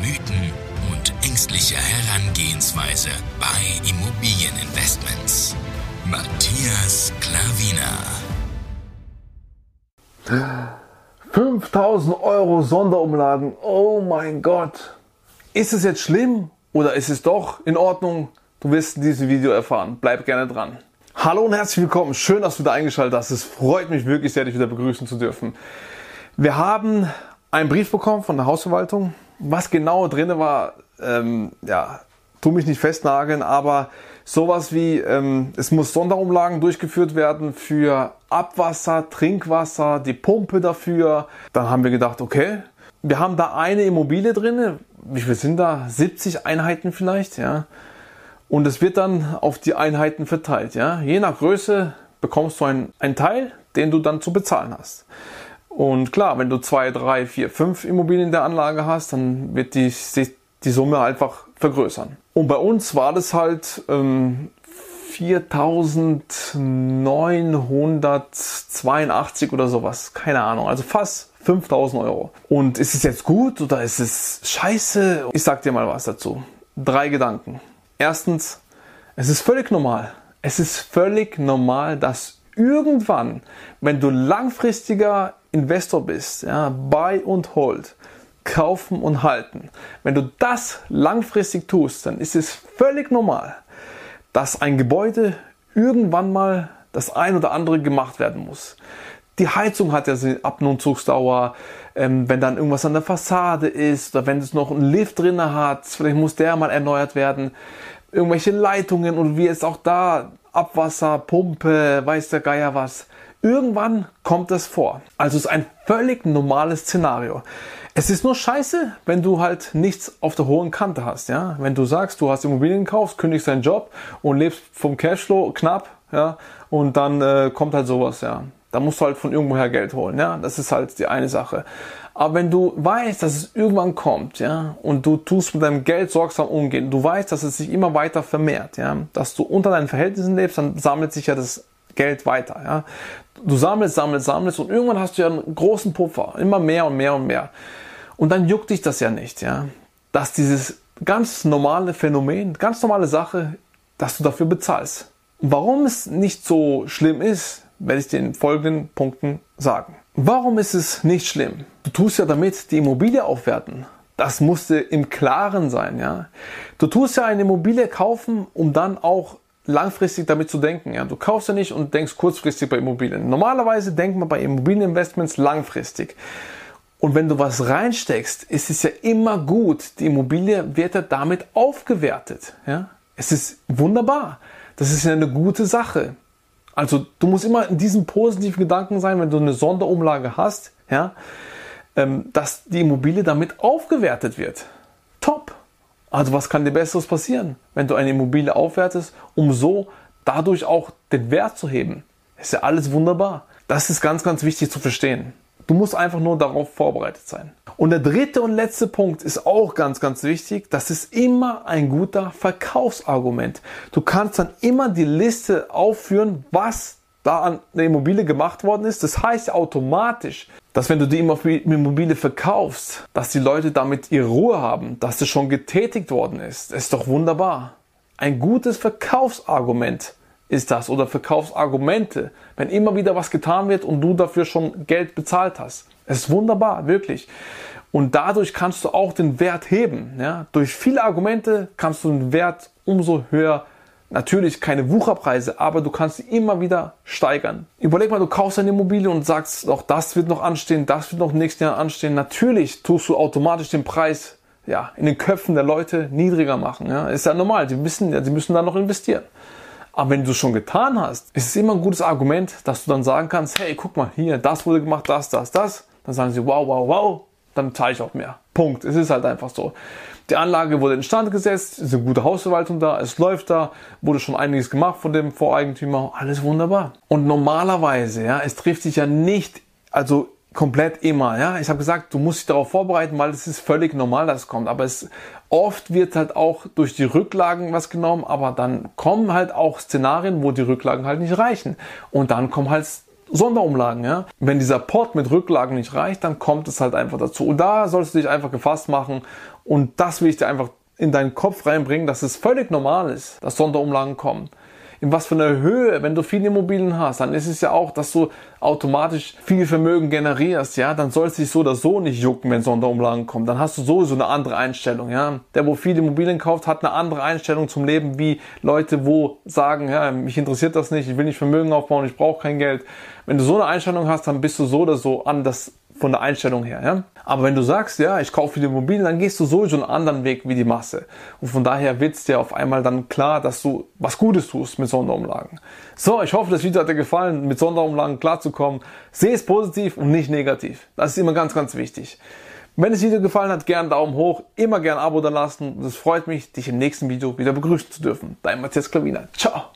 Mythen und ängstliche Herangehensweise bei Immobilieninvestments. Matthias Klavina. 5000 Euro Sonderumlagen. Oh mein Gott. Ist es jetzt schlimm oder ist es doch in Ordnung? Du wirst in diesem Video erfahren. Bleib gerne dran. Hallo und herzlich willkommen. Schön, dass du da eingeschaltet hast. Es freut mich wirklich sehr, dich wieder begrüßen zu dürfen. Wir haben einen Brief bekommen von der Hausverwaltung. Was genau drin war, ähm, ja, tu mich nicht festnageln, aber sowas wie, ähm, es muss Sonderumlagen durchgeführt werden für Abwasser, Trinkwasser, die Pumpe dafür. Dann haben wir gedacht, okay, wir haben da eine Immobilie drin. Wie viel sind da? 70 Einheiten vielleicht, ja. Und es wird dann auf die Einheiten verteilt. Ja? Je nach Größe bekommst du einen, einen Teil, den du dann zu bezahlen hast. Und klar, wenn du zwei, drei, vier, fünf Immobilien in der Anlage hast, dann wird die, die Summe einfach vergrößern. Und bei uns war das halt ähm, 4.982 oder sowas. Keine Ahnung. Also fast 5000 Euro. Und ist es jetzt gut oder ist es scheiße? Ich sag dir mal was dazu. Drei Gedanken. Erstens, es ist völlig normal. Es ist völlig normal, dass irgendwann, wenn du langfristiger Investor bist, ja, buy und hold, kaufen und halten, wenn du das langfristig tust, dann ist es völlig normal, dass ein Gebäude irgendwann mal das ein oder andere gemacht werden muss. Die Heizung hat ja eine Abnutzungsdauer, ähm, wenn dann irgendwas an der Fassade ist oder wenn es noch einen Lift drin hat, vielleicht muss der mal erneuert werden. Irgendwelche Leitungen und wie jetzt auch da Abwasser, Pumpe, weiß der Geier was. Irgendwann kommt das vor. Also es ist ein völlig normales Szenario. Es ist nur scheiße, wenn du halt nichts auf der hohen Kante hast, ja. Wenn du sagst, du hast Immobilien gekauft, kündigst deinen Job und lebst vom Cashflow knapp, ja, und dann äh, kommt halt sowas, ja. Da musst du halt von irgendwoher Geld holen, ja. Das ist halt die eine Sache. Aber wenn du weißt, dass es irgendwann kommt, ja, und du tust mit deinem Geld sorgsam umgehen, du weißt, dass es sich immer weiter vermehrt, ja, dass du unter deinen Verhältnissen lebst, dann sammelt sich ja das Geld weiter, ja. Du sammelst, sammelst, sammelst und irgendwann hast du ja einen großen Puffer, immer mehr und mehr und mehr. Und dann juckt dich das ja nicht, ja, dass dieses ganz normale Phänomen, ganz normale Sache, dass du dafür bezahlst. Warum es nicht so schlimm ist, werde ich dir in folgenden Punkten sagen. Warum ist es nicht schlimm? Du tust ja damit die Immobilie aufwerten. Das musste im Klaren sein, ja. Du tust ja eine Immobilie kaufen, um dann auch langfristig damit zu denken. Ja. Du kaufst ja nicht und denkst kurzfristig bei Immobilien. Normalerweise denkt man bei Immobilieninvestments langfristig. Und wenn du was reinsteckst, ist es ja immer gut. Die Immobilie wird ja damit aufgewertet. Ja. Es ist wunderbar. Das ist ja eine gute Sache. Also du musst immer in diesem positiven Gedanken sein, wenn du eine Sonderumlage hast, ja, ähm, dass die Immobilie damit aufgewertet wird. Top. Also was kann dir Besseres passieren, wenn du eine Immobilie aufwertest, um so dadurch auch den Wert zu heben? Ist ja alles wunderbar. Das ist ganz, ganz wichtig zu verstehen. Du musst einfach nur darauf vorbereitet sein. Und der dritte und letzte Punkt ist auch ganz, ganz wichtig. Das ist immer ein guter Verkaufsargument. Du kannst dann immer die Liste aufführen, was da an der Immobilie gemacht worden ist. Das heißt automatisch, dass wenn du die Immobilie verkaufst, dass die Leute damit ihre Ruhe haben, dass das schon getätigt worden ist. Das ist doch wunderbar. Ein gutes Verkaufsargument ist das oder Verkaufsargumente, wenn immer wieder was getan wird und du dafür schon Geld bezahlt hast. Es ist wunderbar, wirklich. Und dadurch kannst du auch den Wert heben. Ja? Durch viele Argumente kannst du den Wert umso höher Natürlich keine Wucherpreise, aber du kannst sie immer wieder steigern. Überleg mal, du kaufst eine Immobilie und sagst, auch das wird noch anstehen, das wird noch nächstes Jahr anstehen. Natürlich tust du automatisch den Preis ja, in den Köpfen der Leute niedriger machen. Ja? Ist ja normal, die wissen ja, sie müssen da noch investieren. Aber wenn du es schon getan hast, ist es immer ein gutes Argument, dass du dann sagen kannst, hey, guck mal, hier, das wurde gemacht, das, das, das. Dann sagen sie, wow, wow, wow, dann zahle ich auch mehr. Punkt. Es ist halt einfach so. Die Anlage wurde instand gesetzt, ist eine gute Hausverwaltung da, es läuft da, wurde schon einiges gemacht von dem Voreigentümer, alles wunderbar. Und normalerweise, ja, es trifft sich ja nicht, also komplett immer, ja. Ich habe gesagt, du musst dich darauf vorbereiten, weil es ist völlig normal, dass es kommt. Aber es oft wird halt auch durch die Rücklagen was genommen, aber dann kommen halt auch Szenarien, wo die Rücklagen halt nicht reichen. Und dann kommen halt Sonderumlagen, ja. Wenn dieser Port mit Rücklagen nicht reicht, dann kommt es halt einfach dazu. Und da sollst du dich einfach gefasst machen. Und das will ich dir einfach in deinen Kopf reinbringen, dass es völlig normal ist, dass Sonderumlagen kommen in was für einer Höhe, wenn du viele Immobilien hast, dann ist es ja auch, dass du automatisch viel Vermögen generierst, ja, dann soll es dich so oder so nicht jucken, wenn Sonderumlagen kommen. Dann hast du sowieso eine andere Einstellung, ja. Der, wo viele Immobilien kauft, hat eine andere Einstellung zum Leben, wie Leute, wo sagen, ja, mich interessiert das nicht, ich will nicht Vermögen aufbauen, ich brauche kein Geld. Wenn du so eine Einstellung hast, dann bist du so oder so anders von der Einstellung her. Ja? Aber wenn du sagst, ja, ich kaufe viele Immobilien, dann gehst du sowieso einen anderen Weg wie die Masse. Und von daher wird es dir auf einmal dann klar, dass du was Gutes tust mit Sonderumlagen. So, ich hoffe, das Video hat dir gefallen, mit Sonderumlagen klarzukommen. Sehe es positiv und nicht negativ. Das ist immer ganz, ganz wichtig. Wenn das Video gefallen hat, gern Daumen hoch, immer gern Abo da lassen. Das freut mich, dich im nächsten Video wieder begrüßen zu dürfen. Dein Matthias Klaviner. Ciao!